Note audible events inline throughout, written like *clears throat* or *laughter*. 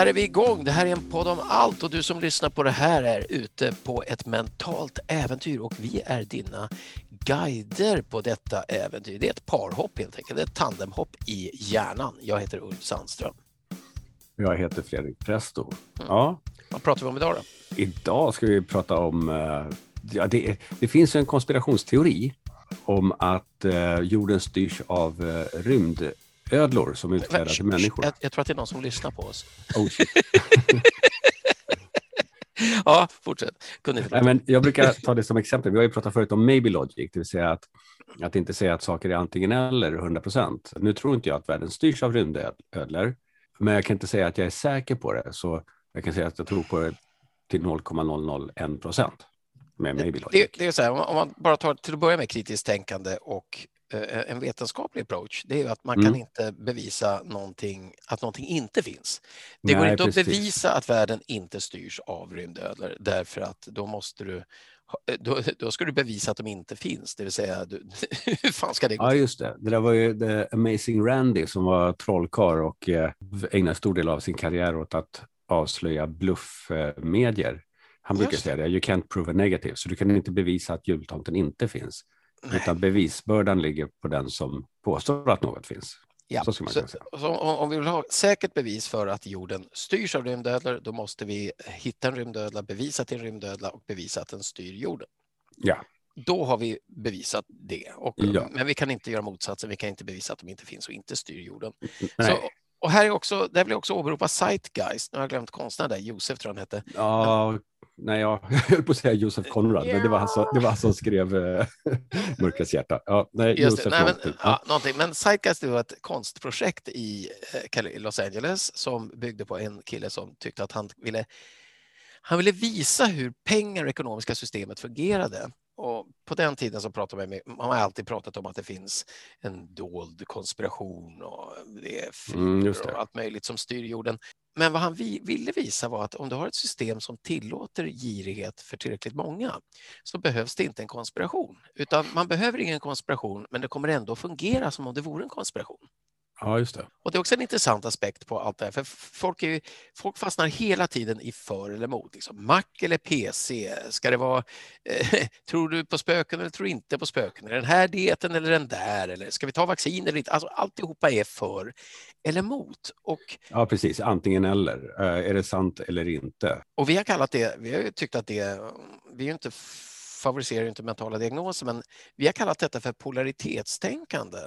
där är vi igång. Det här är en podd om allt och du som lyssnar på det här är ute på ett mentalt äventyr och vi är dina guider på detta äventyr. Det är ett parhopp helt enkelt, ett tandemhopp i hjärnan. Jag heter Ulf Sandström. Jag heter Fredrik Presto. Mm. Ja. Vad pratar vi om idag då? Idag ska vi prata om, eh, ja, det, det finns en konspirationsteori om att eh, jorden styrs av eh, rymd ödlor som utklädda till människor. Jag, jag, tror att det är någon som lyssnar på oss. Oh, *laughs* ja, fortsätt. Kunde Nej, men jag brukar ta det som exempel. Vi har ju pratat förut om maybe logic, det vill säga att, att inte säga att saker är antingen eller 100 procent. Nu tror inte jag att världen styrs av rymdödlor, men jag kan inte säga att jag är säker på det. Så jag kan säga att jag tror på det till 0,001 procent med maybe logic. Det, det är så här, om man bara tar till att börja med kritiskt tänkande och Eh, en vetenskaplig approach, det är att man mm. kan inte bevisa någonting, att någonting inte finns. Det Nej, går inte precis. att bevisa att världen inte styrs av rymdödlor därför att då måste du eh, då, då ska du bevisa att de inte finns, det vill säga du, *laughs* hur fan ska det gå Ja, just det. Det där var ju The Amazing Randy som var trollkarl och eh, ägnade stor del av sin karriär åt att avslöja bluffmedier. Han brukar säga det, you can't prove a negative, så du kan inte bevisa att jultomten inte finns. Nej. Utan bevisbördan ligger på den som påstår att något finns. Ja. Så, så, så om vi vill ha säkert bevis för att jorden styrs av rymdödlor, då måste vi hitta en rymdödla, bevisa till en rymdödla och bevisa att den styr jorden. Ja. Då har vi bevisat det. Och, ja. Men vi kan inte göra motsatsen. Vi kan inte bevisa att de inte finns och inte styr jorden. Så, och här är också, där vill jag också åberopa Zeitgeist. Nu har jag glömt konstnären där, Josef tror jag han hette. Ja, nej, jag *laughs* höll på att säga Josef Konrad, yeah. men det var han som, det var han som skrev äh, *laughs* Mörkrets hjärta. Ja, nej, Just Josef nej, men, ja. någonting. men Zeitgeist var ett konstprojekt i eh, Los Angeles som byggde på en kille som tyckte att han ville han ville visa hur pengar och ekonomiska systemet fungerade. Och på den tiden så pratade man, med, man har alltid pratat om att det finns en dold konspiration och det är mm, det. och allt möjligt som styr jorden. Men vad han ville visa var att om du har ett system som tillåter girighet för tillräckligt många så behövs det inte en konspiration. Utan man behöver ingen konspiration men det kommer ändå fungera som om det vore en konspiration. Ja, just det. Och det är också en intressant aspekt på allt det här, för folk, är, folk fastnar hela tiden i för eller emot. Liksom. Mac eller PC? Ska det vara, eh, *laughs* tror du på spöken eller tror du inte på spöken? Är den här dieten eller den där? Eller ska vi ta vaccin eller inte? Alltså, alltihopa är för eller emot. Och, ja, precis. Antingen eller. Eh, är det sant eller inte? Och vi har kallat det, vi har tyckt att det, vi är inte favoriserar inte mentala diagnoser, men vi har kallat detta för polaritetstänkande.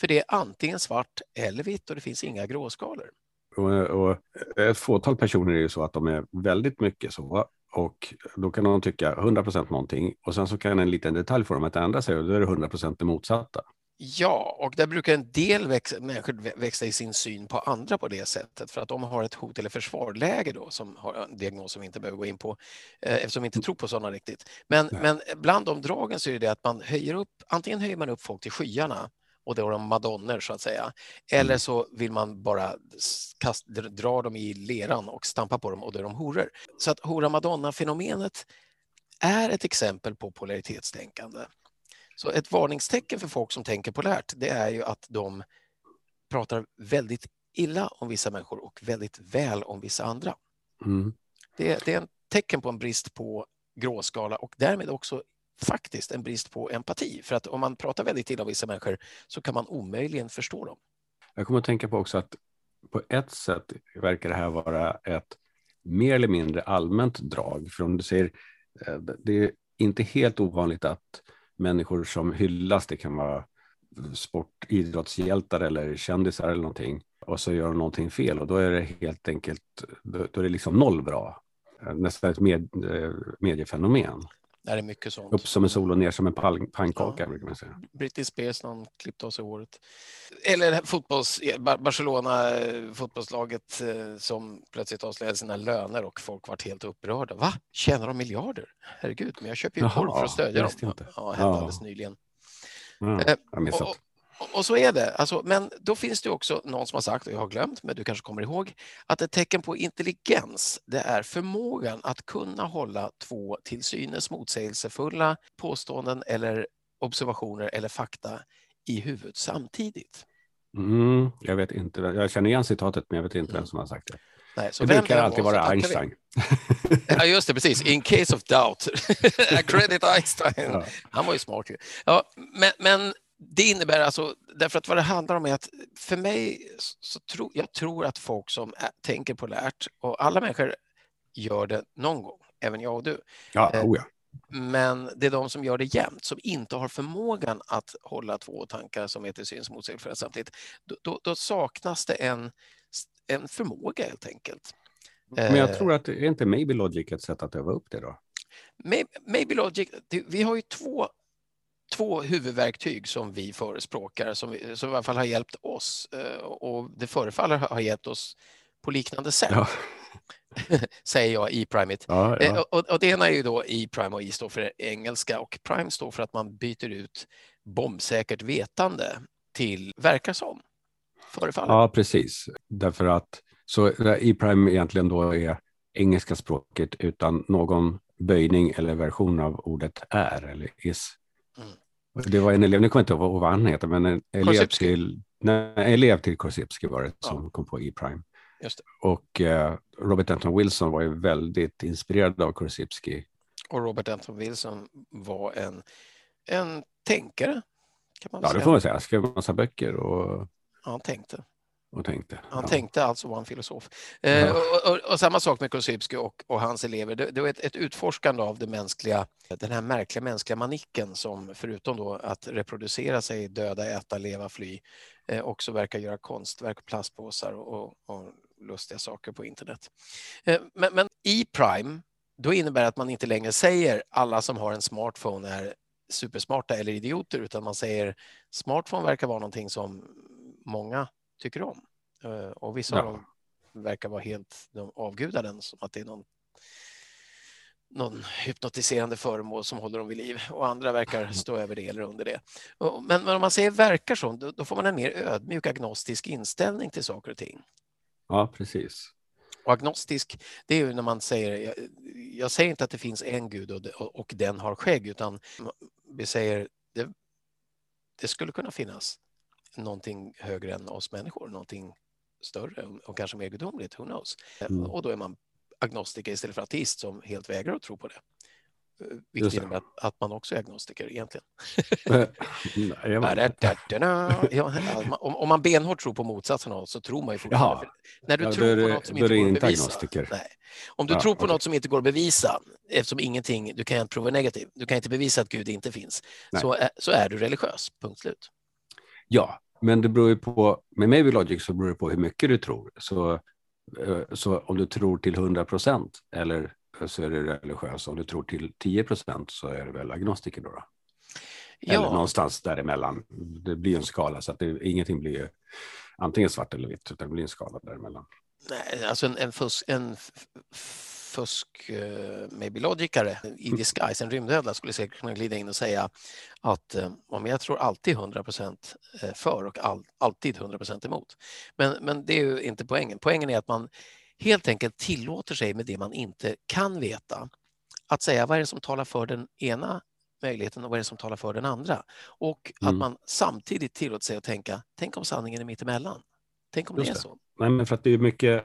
För det är antingen svart eller vitt och det finns inga gråskalor. Och, och ett fåtal personer är ju så att de är väldigt mycket så och då kan de tycka 100 procent någonting och sen så kan en liten detalj få dem att ändra sig och då är det 100 procent det motsatta. Ja, och där brukar en del väx människor växa i sin syn på andra på det sättet för att de har ett hot eller försvarläge då som har en diagnos som vi inte behöver gå in på eh, eftersom vi inte tror på sådana riktigt. Men, men bland de dragen så är det det att man höjer upp, antingen höjer man upp folk till skyarna och då är de madonner så att säga. Eller mm. så vill man bara kast, dra dem i leran och stampa på dem och då är de horor. Så att hora madonna-fenomenet är ett exempel på polaritetstänkande. Så ett varningstecken för folk som tänker polärt, det är ju att de pratar väldigt illa om vissa människor och väldigt väl om vissa andra. Mm. Det, det är ett tecken på en brist på gråskala och därmed också faktiskt en brist på empati. För att om man pratar väldigt illa om vissa människor så kan man omöjligen förstå dem. Jag kommer att tänka på också att på ett sätt verkar det här vara ett mer eller mindre allmänt drag. För om du säger, eh, det är inte helt ovanligt att människor som hyllas, det kan vara sportidrottshjältar eller kändisar eller någonting, och så gör de någonting fel och då är det helt enkelt, då, är det liksom noll bra. Eh, nästan ett med, eh, mediefenomen. Det är mycket sånt. Upp som en sol och ner som en pannkaka, ja. brukar man säga. Britney Spears, någon klippte av sig håret. Eller fotbolls, Barcelona, eh, fotbollslaget eh, som plötsligt avslöjade sina löner och folk vart helt upprörda. Va? Tjänar de miljarder? Herregud, men jag köper ju korv för att stödja dem. Inte. Ja, hände ja. alldeles nyligen. Ja, jag missat. Och, och så är det. Alltså, men då finns det också någon som har sagt, och jag har glömt, men du kanske kommer ihåg, att ett tecken på intelligens, det är förmågan att kunna hålla två till synes motsägelsefulla påståenden eller observationer eller fakta i huvudet samtidigt. Mm, jag vet inte, jag känner igen citatet, men jag vet inte mm. vem som har sagt det. Nej, det brukar alltid vara Einstein. *laughs* ja, just det, precis. In case of doubt. *laughs* Credit Einstein. Ja. Han var ju smart ju. Ja, men, men det innebär alltså, därför att vad det handlar om är att för mig så tror jag tror att folk som är, tänker på lärt och alla människor gör det någon gång, även jag och du. Ja, eh, oh ja. Men det är de som gör det jämt, som inte har förmågan att hålla två tankar som är till syns motsägelsefulla samtidigt. Då, då, då, saknas det en, en förmåga helt enkelt. Men jag eh, tror att det är inte Maybe Logic ett sätt att öva upp det då? Maybe Logic, vi har ju två två huvudverktyg som vi förespråkar som, vi, som i alla fall har hjälpt oss eh, och det förefaller ha hjälpt oss på liknande sätt. Ja. *laughs* säger jag i Primate. Ja, ja. Eh, och, och, det ena är ju då i Prime och i står för engelska och Prime står för att man byter ut bombsäkert vetande till verkar som. Förefaller. Ja, precis. Därför att så i Prime egentligen då är engelska språket utan någon böjning eller version av ordet är eller is. Mm. Det var en elev, nu kommer jag inte ihåg vad han heter, men en elev till, nej, elev till Korsipski var det som ja. kom på E-Prime. Och eh, Robert Denton Wilson var ju väldigt inspirerad av Korsipski. Och Robert Denton Wilson var en, en tänkare. Kan man ja, säga. det får man säga. Han skrev en massa böcker. Och... Ja, han tänkte och tänkte. Han ja. tänkte alltså var en filosof. Eh, ja. och, och, och, samma sak med Korsybski och, och, hans elever. Det, det var ett, ett, utforskande av det mänskliga, den här märkliga mänskliga manicken som förutom då att reproducera sig, döda, äta, leva, fly, eh, också verkar göra konstverk, plastpåsar och, och lustiga saker på internet. Eh, men, men i Prime, då innebär det att man inte längre säger alla som har en smartphone är supersmarta eller idioter, utan man säger smartphone verkar vara någonting som många tycker om. Eh, och vissa ja. av dem verkar vara helt, de avgudar den som att det är någon, någon hypnotiserande föremål som håller dem vid liv och andra verkar stå över det eller under det. Men, men om man säger verkar så, då, då får man en mer ödmjuk agnostisk inställning till saker och ting. Ja, precis. Och agnostisk, det är ju när man säger, jag, jag säger inte att det finns en gud och, och den har skägg, utan vi säger det, det skulle kunna finnas någonting högre än oss människor, någonting större och kanske mer gudomligt, who knows? Mm. Och då är man agnostiker istället för ateist som helt vägrar att tro på det. Eh, vilket innebär att, att, man också är agnostiker egentligen. om, om man benhårt tror på motsatsen av så tror man ju fortfarande. När du ja, tror på något som inte går att bevisa. Nej. Om du ja, tror på okay. något som inte går att bevisa, eftersom ingenting, du kan inte prova negativ, du kan inte bevisa att Gud inte finns, så så är du religiös, punkt slut. Ja, men det beror ju på, med Maybe Logic så beror det på hur mycket du tror. Så, eh, så om du tror till 100 procent eller så är du religiös. Om du tror till 10 procent så är du väl agnostiker då? då? Ja. Eller någonstans däremellan. Det blir en skala så att det, ingenting blir antingen svart eller vitt, utan det blir en skala däremellan. Nej, alltså en, en, en fusk uh, maybe logikare i mm. disguise, en rymdödla skulle säkert kunna glida in och säga att uh, om jag tror alltid 100 procent eh, för och all, alltid 100 procent emot. Men, men det är ju inte poängen. Poängen är att man helt enkelt tillåter sig med det man inte kan veta att säga vad är det som talar för den ena möjligheten och vad är det som talar för den andra. Och mm. att man samtidigt tillåter sig att tänka, tänk om sanningen är mittemellan. Tänk om Just det är så. Nej, men för att det är mycket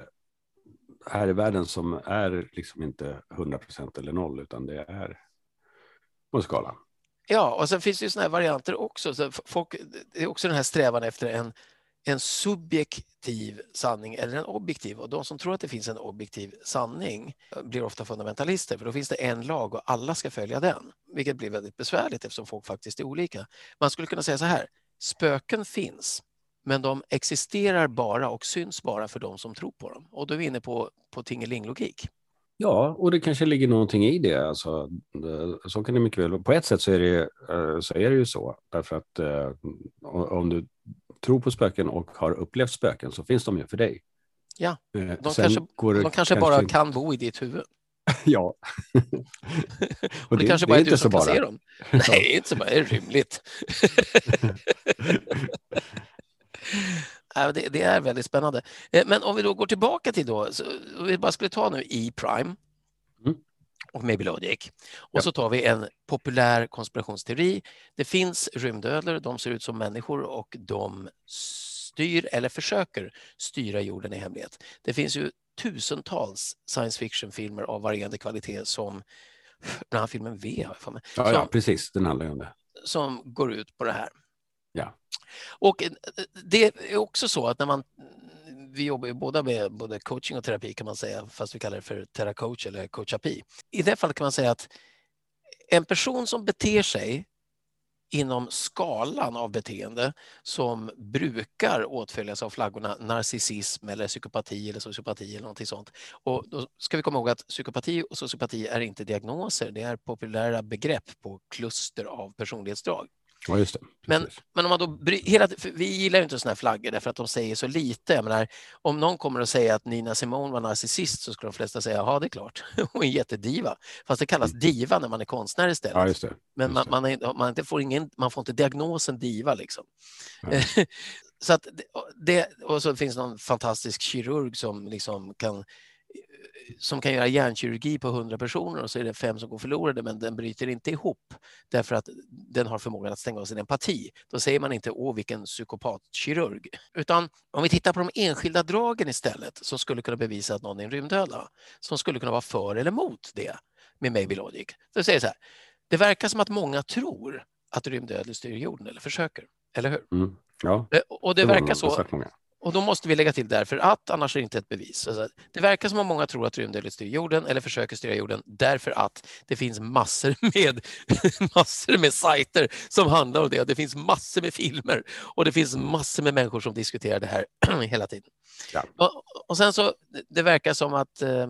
här i världen som är liksom inte 100 procent eller noll, utan det är på en skala. Ja, och sen finns det ju sådana här varianter också. Så folk, det är också den här strävan efter en, en subjektiv sanning eller en objektiv. Och de som tror att det finns en objektiv sanning eh, blir ofta fundamentalister, för då finns det en lag och alla ska följa den, vilket blir väldigt besvärligt eftersom folk faktiskt är olika. Man skulle kunna säga så här, spöken finns, men de existerar bara och syns bara för de som tror på dem. Och då är vi inne på, på tingeling-logik. Ja, och det kanske ligger någonting i det. Alltså, så kan det mycket väl På ett sätt så är det, eh, så är det ju så. Därför att eh, om du tror på spöken och har upplevt spöken så finns de ju för dig. Ja, eh, de, kanske, de kanske, bara kan bo i ditt huvud. *laughs* ja. *laughs* och det, det kanske bara är, är du som kan se dem. *laughs* Nej, inte så bara. Det är rymligt. *laughs* det, det, är väldigt spännande. Eh, men om vi då går tillbaka till då, så vi bara skulle ta nu E-prime mm. och Maybe Logic. Och ja. så tar vi en populär konspirationsteori. Det finns rymdödlor, de ser ut som människor och de styr eller försöker styra jorden i hemlighet. Det finns ju tusentals science fiction-filmer av varierande kvalitet som den här filmen V har jag för mig. Ja, som, ja, precis, den handlar ju om det. Som går ut på det här. Ja. Och eh, det är också så att när man vi jobbar ju båda med både coaching och terapi kan man säga, fast vi kallar det för teracoach eller coachapi. I det fallet kan man säga att en person som beter sig inom skalan av beteende som brukar åtföljas av flaggorna narcissism eller psykopati eller sociopati eller någonting sånt. Och då ska vi komma ihåg att psykopati och sociopati är inte diagnoser, det är populära begrepp på kluster av personlighetsdrag. Ja, just det. Men, men om man då, hela, vi gillar ju inte sådana här flaggor därför att de säger så lite. Jag menar, om någon kommer att säga att Nina Simone var narcissist så ska de flesta säga ja det är klart, *laughs* hon är jättediva. Fast det kallas mm. diva när man är konstnär istället. Ja, just det. Just men man, man, är, man, inte får ingen, man får inte diagnosen diva liksom. *laughs* så att det, och så finns någon fantastisk kirurg som liksom kan som kan göra hjärnkirurgi på 100 personer och så är det fem som går förlorade men den bryter inte ihop därför att den har förmågan att stänga av sin empati. Då säger man inte åh vilken psykopatkirurg. Utan om vi tittar på de enskilda dragen istället som skulle kunna bevisa att någon är en rymdödla som skulle kunna vara för eller emot det med Maybe Logic. Så säger så här, det verkar som att många tror att rymdödlor styr jorden eller försöker, eller hur? Mm. Ja, eh, och det, det verkar så. Och då måste vi lägga till därför att, annars är det inte ett bevis. Alltså, det verkar som att många tror att rymdödlor styr jorden eller försöker styra jorden därför att det finns massor *laughs* med, massor med sajter som handlar om det. Det finns massor med filmer och det finns massor med människor som diskuterar det här *clears throat* hela tiden. Ja. Och, och, sen så, det verkar som att, eh,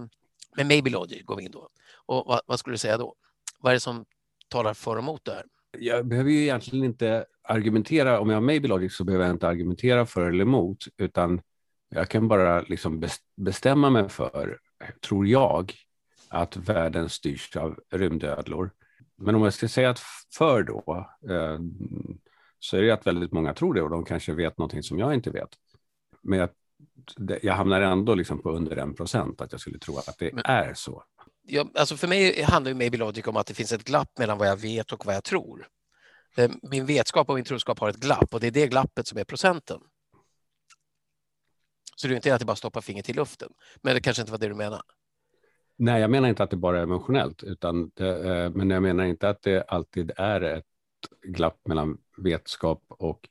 med Maybe Logic går vi in då. Och vad, vad skulle du säga då? Vad är det som talar för och emot det här? Jag behöver ju egentligen inte argumentera, om jag har logic så behöver jag inte argumentera för eller emot, utan jag kan bara liksom bestämma mig för, tror jag, att världen styrs av rymdödlor. Men om jag ska säga att för då, eh, så är det att väldigt många tror det och de kanske vet någonting som jag inte vet. Men jag, jag hamnar ändå liksom på under en procent att jag skulle tro att det Men, är så jag, alltså för mig handlar ju Maybe Logic om att det finns ett glapp mellan vad jag vet och vad jag tror. Eh, min vetskap och min troskap har ett glapp och det är det glappet som är procenten. Så det är inte att det bara stoppar fingret i luften. Men det kanske inte var det du menar? Nej, jag menar inte att det bara är emotionellt, utan det, eh, men jag menar inte att det alltid är ett glapp mellan vetskap och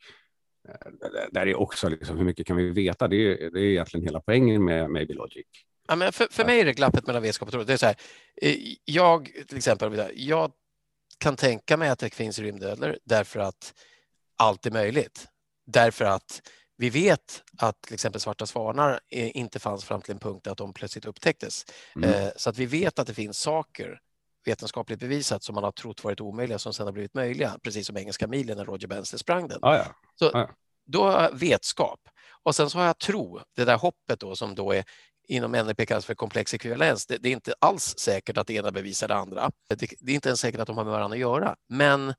eh, där är också liksom, hur mycket kan vi veta? Det är, det är egentligen hela poängen med Maybe Logic. Ja, men för, för mig är det glappet mellan vetskap och tro. Det är så här, jag till exempel, jag kan tänka mig att det finns rymdödlor därför att allt är möjligt. Därför att vi vet att till exempel svarta svanar inte fanns fram till en punkt att de plötsligt upptäcktes. Mm. Eh, så att vi vet att det finns saker vetenskapligt bevisat som man har trott varit omöjliga som sedan har blivit möjliga, precis som engelska milen när Roger Bannister sprang den. Ah, ja. Så ah, ja. Då har jag vetskap och sen så har jag tro, det där hoppet då som då är inom NLP kallas för komplex ekvivalens. Det, det, är inte alls säkert att det ena bevisar det andra. Det, det, är inte ens säkert att de har med varandra att göra. Men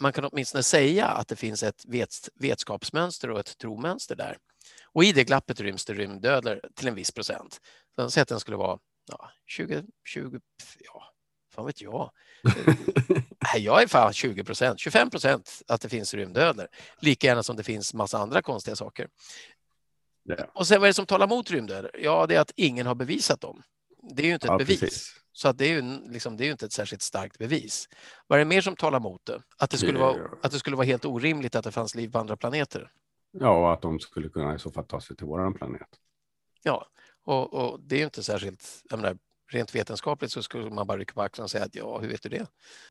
man kan åtminstone säga att det finns ett vet, vetskapsmönster och ett tromönster där. Och i det glappet ryms det rymdödlor till en viss procent. Så jag att den skulle vara ja, 20, 20, ja, fan vet jag. *laughs* jag är fan 20 procent, 25 procent att det finns rymdödlor. Lika gärna som det finns massa andra konstiga saker. Yeah. Och sen vad är det som talar mot rymder? Ja, det är att ingen har bevisat dem. Det är ju inte ett ja, bevis. Precis. Så att det, är ju, liksom, det är ju inte ett särskilt starkt bevis. Vad är det mer som talar mot det? Att det, skulle vara, att det skulle vara helt orimligt att det fanns liv på andra planeter? Ja, och att de skulle kunna i så fall ta sig till vår planet. Ja, och, och, det är ju inte särskilt, jag menar, rent vetenskapligt så skulle man bara rycka på axeln och säga att ja, hur vet du det?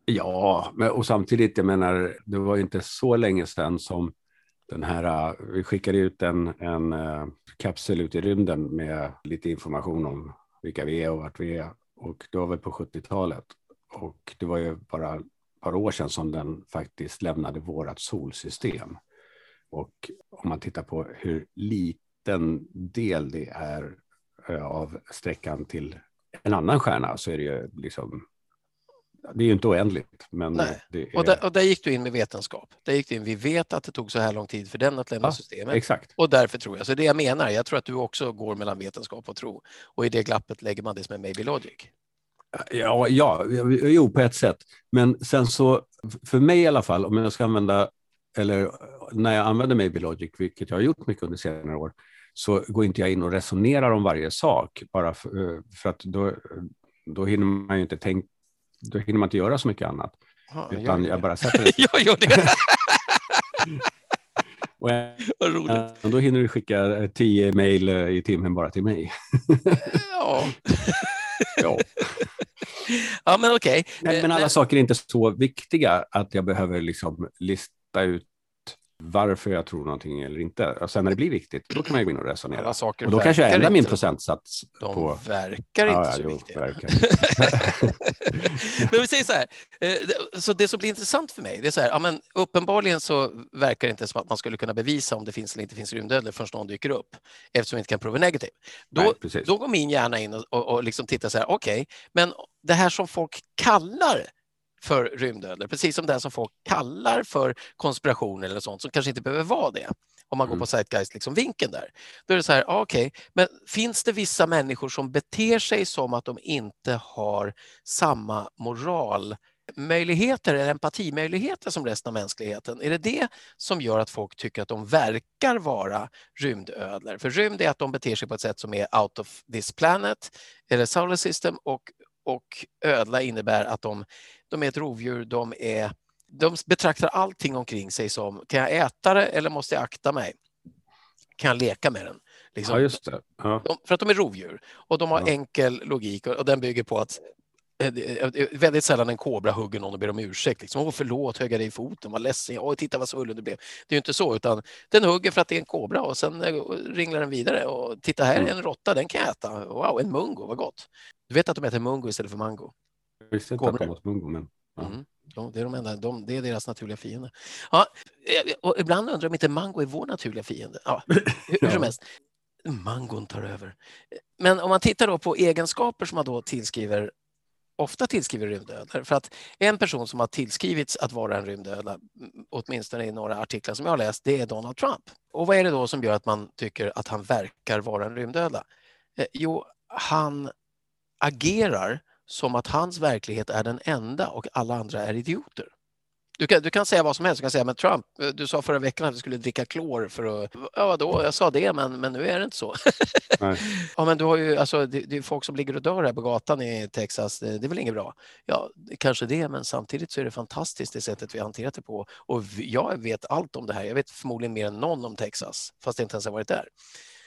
Ja, men, och samtidigt, jag menar, det var ju inte så länge sedan som den här, äh, vi skickade ut en, en äh, kapsel ut i rymden med lite information om vilka vi är och vart vi är. Och det var väl på 70-talet. Och det var ju bara ett par år sedan som den faktiskt lämnade vårt solsystem. Och om man tittar på hur liten del det är äh, av sträckan till en annan stjärna så är det ju liksom det är ju inte oändligt. Men är... Och, där, och där gick du in med vetenskap. Där gick du in, vi vet att det tog så här lång tid för den att lämna ja, systemet. Exakt. Och därför tror jag, så det jag menar, jag tror att du också går mellan vetenskap och tro. Och i det glappet lägger man det som är maybe logic. Ja, ja, jo på ett sätt. Men sen så, för mig i alla fall, om jag ska använda, eller när jag använder maybe logic, vilket jag har gjort mycket under senare år, så går inte jag in och resonerar om varje sak, bara för, för att då, då hinner man ju inte tänka då hinner man inte göra så mycket annat. Ja, utan jag, jag bara sätter *laughs* det. jag gör det. *laughs* och *laughs* Vad roligt. då hinner du skicka tio mejl i timmen bara till mig. ja. ja. ja, men okej. Okay. Men, men alla men... saker är inte så viktiga att jag behöver liksom lista ut varför jag tror någonting eller inte. Och sen när det blir viktigt, då kan man ju gå in och resonera. och då kanske jag ändrar min procentsats. De på... verkar inte ja, så jo, viktiga. *laughs* men vi säger så här, så det som blir intressant för mig, det är så här, ja, men uppenbarligen så verkar det inte som att man skulle kunna bevisa om det finns eller inte finns rymdödlor förrän någon dyker upp, eftersom vi inte kan prova negativ. Då, Nej, då går min hjärna in och, och, och liksom tittar så här, okej, okay, men det här som folk kallar för rymdödlor, precis som det som folk kallar för konspiration eller sånt som kanske inte behöver vara det. Om man mm. går på Zeitgeist, liksom vinkeln där. Då är det så här, okej, okay, men finns det vissa människor som beter sig som att de inte har samma moral möjligheter eller empatimöjligheter som resten av mänskligheten? Är det det som gör att folk tycker att de verkar vara rymdödlor? För rymd är att de beter sig på ett sätt som är out of this planet eller solar system och, och ödla innebär att de de är ett rovdjur, de, är, de betraktar allting omkring sig som, kan jag äta det eller måste jag akta mig? Kan jag leka med den? Liksom. Ja, just det. Ja. De, för att de är rovdjur och de har ja. enkel logik och, och den bygger på att eh, väldigt sällan en kobra hugger någon och ber om ursäkt. Liksom, Åh, förlåt, högg jag dig i foten, vad ledsen jag Titta vad svullen du blev. Det är ju inte så, utan den hugger för att det är en kobra och sen eh, ringlar den vidare och titta här är mm. en råtta, den kan jag äta. Wow, en mungo, vad gott. Du vet att de äter mungo istället för mango? Visste inte att de åt mungo, men... Ja. Mm. Ja, det, är de enda, de, det är deras naturliga fiende. Ja, eh, och ibland undrar jag om inte mango är vår naturliga fiende. Ja, *laughs* hur, hur som helst. Mangon tar över. Men om man tittar då på egenskaper som man då tillskriver ofta tillskriver rymdödlor. För att en person som har tillskrivits att vara en rymdödla, åtminstone i några artiklar som jag har läst, det är Donald Trump. Och vad är det då som gör att man tycker att han verkar vara en rymdödla? Eh, jo, han agerar som att hans verklighet är den enda och alla andra är idioter. Du kan, du kan säga vad som helst. Du kan säga, men Trump, du sa förra veckan att du skulle dricka klor för att... Ja, då, jag sa det, men, men nu är det inte så. *laughs* ja, men du har ju, alltså, det, det, är folk som ligger och dör här på gatan i Texas. Det, det är väl inget bra? Ja, kanske det, men samtidigt så är det fantastiskt det sättet vi hanterat det på. Och jag vet allt om det här. Jag vet förmodligen mer än någon om Texas, fast jag inte ens har varit där.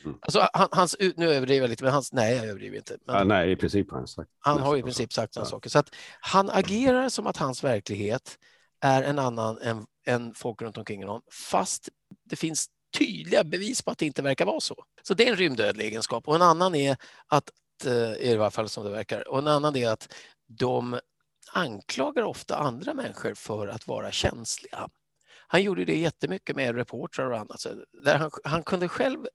Mm. Alltså, han, hans, nu överdriver jag lite, men hans, nej, jag överdriver inte. Men, ja, nej, i princip har han sagt. Han har i princip sagt sådana ja. saker. Så att han agerar som att hans verklighet är en annan än, än folk runt omkring honom, fast det finns tydliga bevis på att det inte verkar vara så. Så det är en rymdödlig egenskap. Och en annan är att, eh, i varje fall som det verkar, och en annan är att de anklagar ofta andra människor för att vara känsliga. Han gjorde det jättemycket med reportrar och annat. Där han, han kunde själv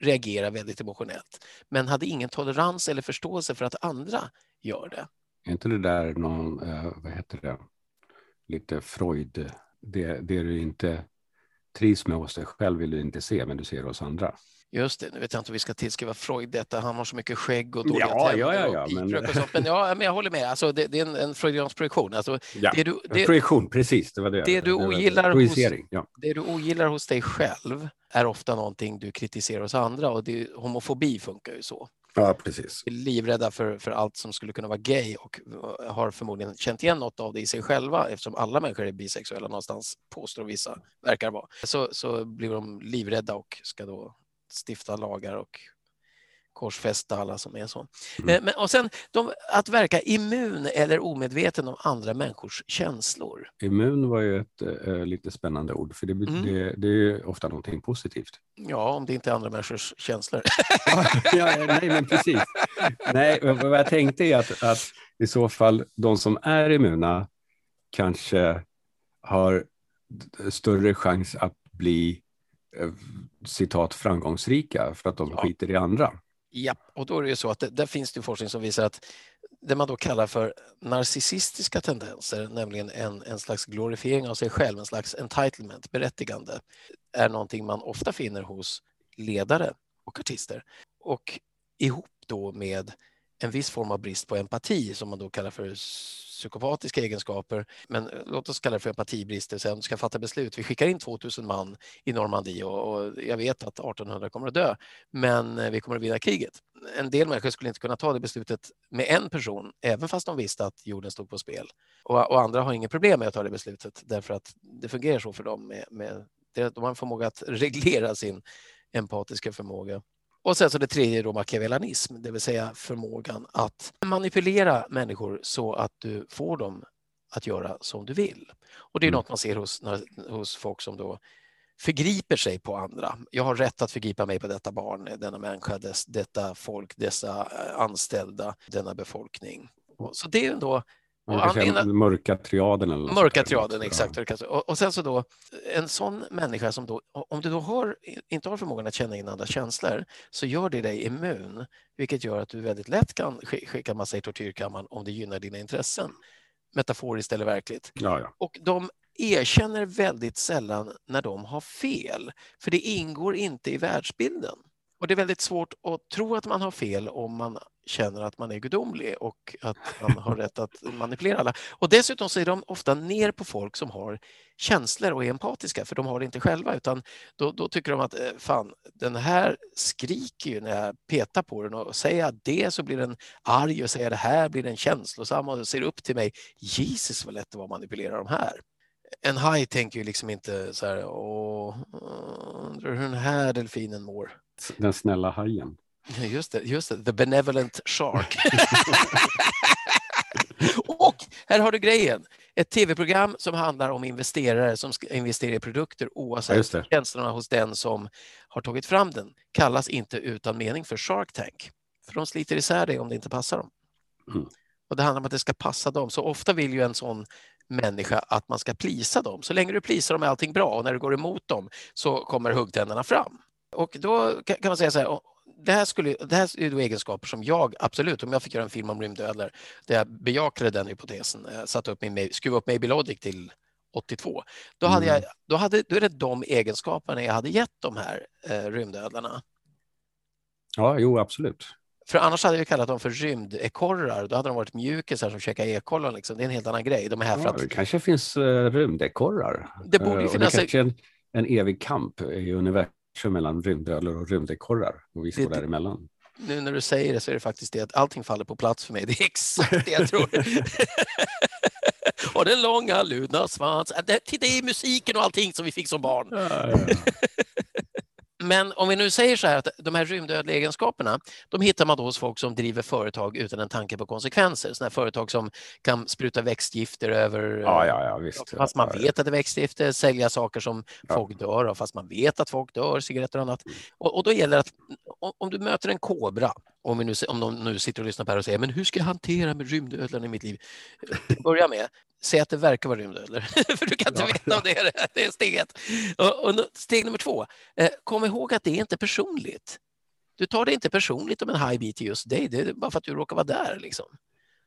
reagerar väldigt emotionellt men hade ingen tolerans eller förståelse för att andra gör det. Är inte det där någon, eh, vad heter det, lite Freud, det, det du inte trivs med hos dig själv vill du inte se men du ser hos andra? Just det, nu vet jag inte om vi ska tillskriva Freud detta, han har så mycket skägg och dåliga ja, ja, ja, ja, men... Och sånt. men... ja, men jag håller med, alltså, det, det är en, en freudiansk projektion. Alltså, ja, det du, det, projektion, precis. Det, var det. Det, du ogillar hos, ja. det du ogillar hos dig själv är ofta någonting du kritiserar hos andra och det, homofobi funkar ju så. Ja, precis. Livrädda för, för allt som skulle kunna vara gay och har förmodligen känt igen något av det i sig själva eftersom alla människor är bisexuella någonstans, påstår vissa, verkar vara. Så, så blir de livrädda och ska då stifta lagar och korsfästa alla som är så. Mm. Men, och sen de, att verka immun eller omedveten om andra människors känslor. Immun var ju ett äh, lite spännande ord, för det, mm. det, det är ofta någonting positivt. Ja, om det inte är andra människors känslor. *laughs* ja, nej, men precis. Nej, vad jag tänkte är att, att i så fall de som är immuna kanske har större chans att bli citat framgångsrika för att de ja. skiter i andra. Ja, och då är det ju så att det, där finns det forskning som visar att det man då kallar för narcissistiska tendenser, nämligen en, en slags glorifiering av sig själv, en slags entitlement, berättigande, är någonting man ofta finner hos ledare och artister. Och ihop då med en viss form av brist på empati som man då kallar för psykopatiska egenskaper. Men eh, låt oss kalla det för empatibrister. Sen ska fatta beslut. Vi skickar in 2000 man i Normandie och, och jag vet att 1800 kommer att dö, men eh, vi kommer att vinna kriget. En del människor skulle inte kunna ta det beslutet med en person, även fast de visste att jorden stod på spel. Och, och andra har inget problem med att ta det beslutet därför att det fungerar så för dem. Med, med, de har en förmåga att reglera sin empatiska förmåga. Och sen så det tredje då machiavellanism, det vill säga förmågan att manipulera människor så att du får dem att göra som du vill. Och det är mm. något man ser hos, hos folk som då förgriper sig på andra. Jag har rätt att förgripa mig på detta barn, denna människa, dess, detta folk, dessa eh, anställda, denna befolkning. Så det är ändå man mörka triaden. Eller mörka triaden, exakt. Och, och sen så då, en sån människa som då, om du då har, inte har förmågan att känna in andra känslor, så gör det dig immun, vilket gör att du väldigt lätt kan skicka massa i tortyrkammaren om det gynnar dina intressen. Metaforiskt eller verkligt. Ja, ja. Och de erkänner väldigt sällan när de har fel, för det ingår inte i världsbilden. Och det är väldigt svårt att tro att man har fel om man känner att man är gudomlig och att man har *laughs* rätt att manipulera alla. Och dessutom så är de ofta ner på folk som har känslor och är empatiska, för de har det inte själva, utan då, då tycker de att eh, fan, den här skriker ju när jag petar på den och säger jag det så blir den arg och säger det här blir den känslosam och ser upp till mig. Jesus vad lätt det var att manipulera de här. En haj tänker ju liksom inte så här, åh, undrar hur den här delfinen mår. Den snälla hajen. Just det, just det. The benevolent shark. *laughs* och här har du grejen. Ett tv-program som handlar om investerare som ska investera i produkter oavsett ja, känslorna hos den som har tagit fram den kallas inte utan mening för Shark Tank. För de sliter isär det om det inte passar dem. Mm. Och Det handlar om att det ska passa dem. Så ofta vill ju en sån människa att man ska plisa dem. Så länge du plisar dem är allting bra och när du går emot dem så kommer huggtänderna fram. Och då kan man säga så här, det här, skulle, det här är då egenskaper som jag absolut, om jag fick göra en film om rymdödlor, där jag bejakade den hypotesen, jag satte upp min, skruvade upp Maybe Logic till 82, då, hade jag, mm. då, hade, då är det de egenskaperna jag hade gett de här eh, rymdödlorna. Ja, jo, absolut. För annars hade vi kallat dem för rymdekorrar. Då hade de varit mjukisar som käkar ekollon. Liksom. Det är en helt annan grej. De är här ja, för att... Det kanske finns uh, rymdekorrar. Det borde ju uh, finnas. Det kanske är en, en evig kamp i universum mellan rymdödlor och rymdekorrar och vi står det, däremellan. Nu när du säger det så är det faktiskt det att allting faller på plats för mig. Det är exakt det jag tror. *laughs* och den långa ludna svans. Det, det är musiken och allting som vi fick som barn. Ja, ja. Men om vi nu säger så här att de här rymdödliga egenskaperna, de hittar man då hos folk som driver företag utan en tanke på konsekvenser. Sådana företag som kan spruta växtgifter över, ja, ja, ja, visst. fast man vet att det är växtgifter, sälja saker som folk dör av fast man vet att folk dör, cigaretter och annat. Och, och då gäller det att om du möter en kobra, om, vi nu, om de nu sitter och lyssnar på det här och säger men hur ska jag hantera med rymdödlan i mitt liv? Till börja med, säg att det verkar vara rymdödlor, *laughs* för du kan inte ja, veta om det är det. Det är steget. Och, och, steg nummer två, eh, kom ihåg att det är inte personligt. Du tar det inte personligt om en haj biter just dig, det är bara för att du råkar vara där. Liksom.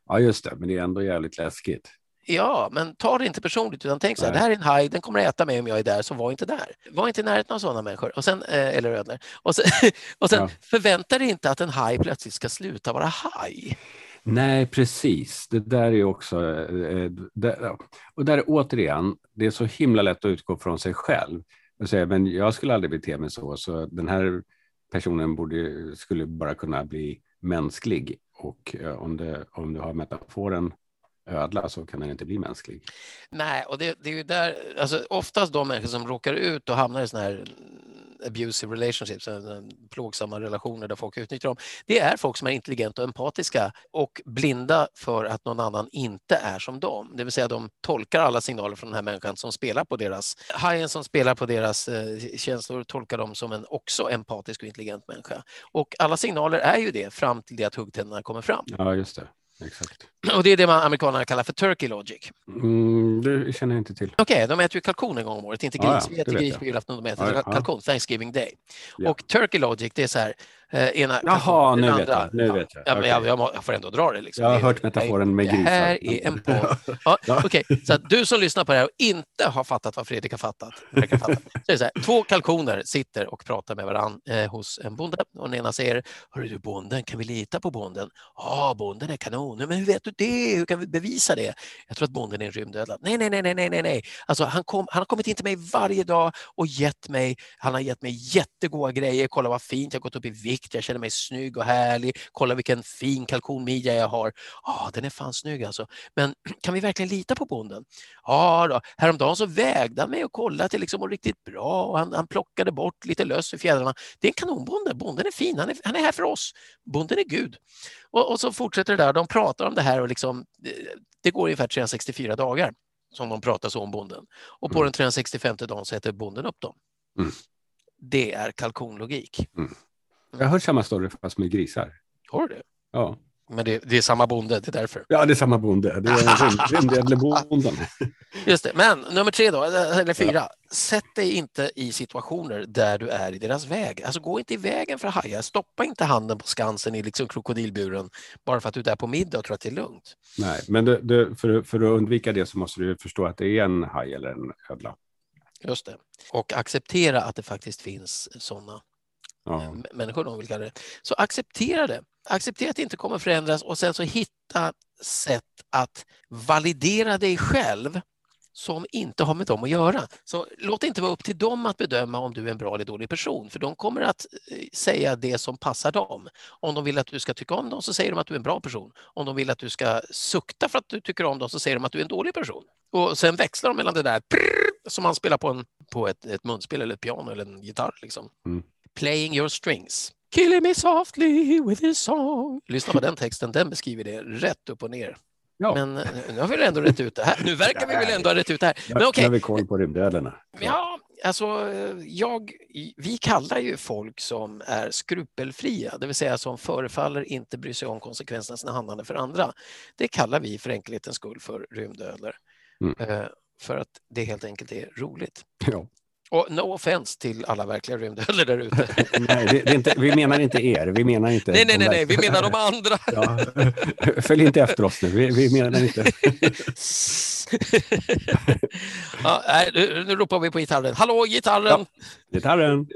Ja, just det, men det är ändå jävligt läskigt. Ja, men ta det inte personligt utan tänk så här, Nej. det här är en haj, den kommer att äta mig om jag är där, så var inte där. Var inte i närheten av sådana människor, och sen, eh, eller ödlor. Och sen, *laughs* och sen ja. förvänta dig inte att en haj plötsligt ska sluta vara haj. Nej, precis. Det där är också... Eh, där, och där återigen, det är så himla lätt att utgå från sig själv och säga, men jag skulle aldrig bete mig så, så den här personen borde, skulle bara kunna bli mänsklig. Och eh, om, det, om du har metaforen ödla så kan den inte bli mänsklig. Nej, och det, det är ju där, alltså oftast de människor som råkar ut och hamnar i sådana här abusive relationships, plågsamma relationer där folk utnyttjar dem. Det är folk som är intelligenta och empatiska och blinda för att någon annan inte är som dem. Det vill säga de tolkar alla signaler från den här människan som spelar på deras, hajen som spelar på deras eh, känslor tolkar dem som en också empatisk och intelligent människa. Och alla signaler är ju det fram till det att huggtänderna kommer fram. Ja, just det. Exakt. *clears throat* Och det är det man amerikanerna kallar för turkey logic. Mm, det känner jag inte till. Okej, okay, de äter ju kalkon en gång om året, inte gris. Ja, ja, vi äter gris på julafton, de äter ja, kalkon, Thanksgiving Day. Och turkey logic, det är så här, Eh, ena Jaha, nu vet jag. Nu vet jag. Ja, okay. jag, jag, får ändå dra det. Liksom. Jag har hört metaforen med grisar. Det här är en *laughs* podd. Ja, ja. Okay. Så du som lyssnar på det här och inte har fattat vad Fredrik har fattat. fattat så är så här, två kalkoner sitter och pratar med varandra eh, hos en bonde och den ena säger Hörru du bonden, kan vi lita på bonden? Ja, bonden är kanon. Men hur vet du det? Hur kan vi bevisa det? Jag tror att bonden är en rymdödla. Nej, nej, nej, nej, nej, nej. Alltså, han, kom, han har kommit in till mig varje dag och gett mig, han har gett mig jättegoda grejer. Kolla vad fint, jag har gått upp i vikt jag känner mig snygg och härlig. Kolla vilken fin kalkonmidja jag har. Ja, ah, den är fan snygg alltså. Men *clears throat* kan vi verkligen lita på bonden? Ja, då. häromdagen så vägde han mig och kollade till liksom var riktigt bra och han, han plockade bort lite löss i fjädrarna. Det är en kanonbonde, bonden är fin, han är, han är här för oss. Bonden är Gud. Och, och så fortsätter det där, de pratar om det här och liksom, det, det går ungefär 364 dagar som de pratar så om bonden. Och på mm. den 365 dagen så äter bonden upp dem. Mm. Det är kalkonlogik. Mm. Jag har hört samma story fast med grisar. Har du det? Ja. Men det, det, är samma bonde, det är därför. Ja, det är samma bonde. Det är *laughs* Rymdädlebonden. Just det. Men nummer tre då, eller fyra. Ja. Sätt dig inte i situationer där du är i deras väg. Alltså gå inte i vägen för hajar. Stoppa inte handen på Skansen i liksom krokodilburen bara för att du är där på middag och tror att det är lugnt. Nej, men du, du, för, för att undvika det så måste du förstå att det är en haj eller en ödla. Just det. Och acceptera att det faktiskt finns sådana ja. Eh, människor, de vill kalla det. Så acceptera det. Acceptera att det inte kommer förändras och sen så hitta sätt att validera dig själv som inte har med dem att göra. Så låt det inte vara upp till dem att bedöma om du är en bra eller dålig person, för de kommer att eh, säga det som passar dem. Om de vill att du ska tycka om dem så säger de att du är en bra person. Om de vill att du ska sukta för att du tycker om dem så säger de att du är en dålig person. Och sen växlar de mellan det där prrr, som man spelar på, en, på ett, ett munspel eller ett piano eller en gitarr. Liksom. Mm playing your strings. Killing me softly with his song. Lyssna på den texten, den beskriver det rätt upp och ner. Ja. Men eh, nu har vi ändå rätt ut det här. Nu verkar vi väl ändå ha rätt ut det här. Men okay. Nu har vi koll på rymdödlorna. Ja, alltså jag, vi kallar ju folk som är skrupelfria, det vill säga som förefaller inte bry sig om konsekvenserna av sina handlande för andra. Det kallar vi för enkelhetens skull för rymdödlor. Mm. Eh, för att det helt enkelt är roligt. Ja. Och no offense till alla verkliga rymdödlor där ute. *laughs* nej, det, det inte, vi menar inte er. Vi menar inte nej, nej, nej, nej, vi menar de andra. *laughs* ja. Följ inte efter oss nu. Vi, vi menar inte... *laughs* ja, nu, nu ropar vi på gitarren. Hallå, gitarren! Ja, gitarren!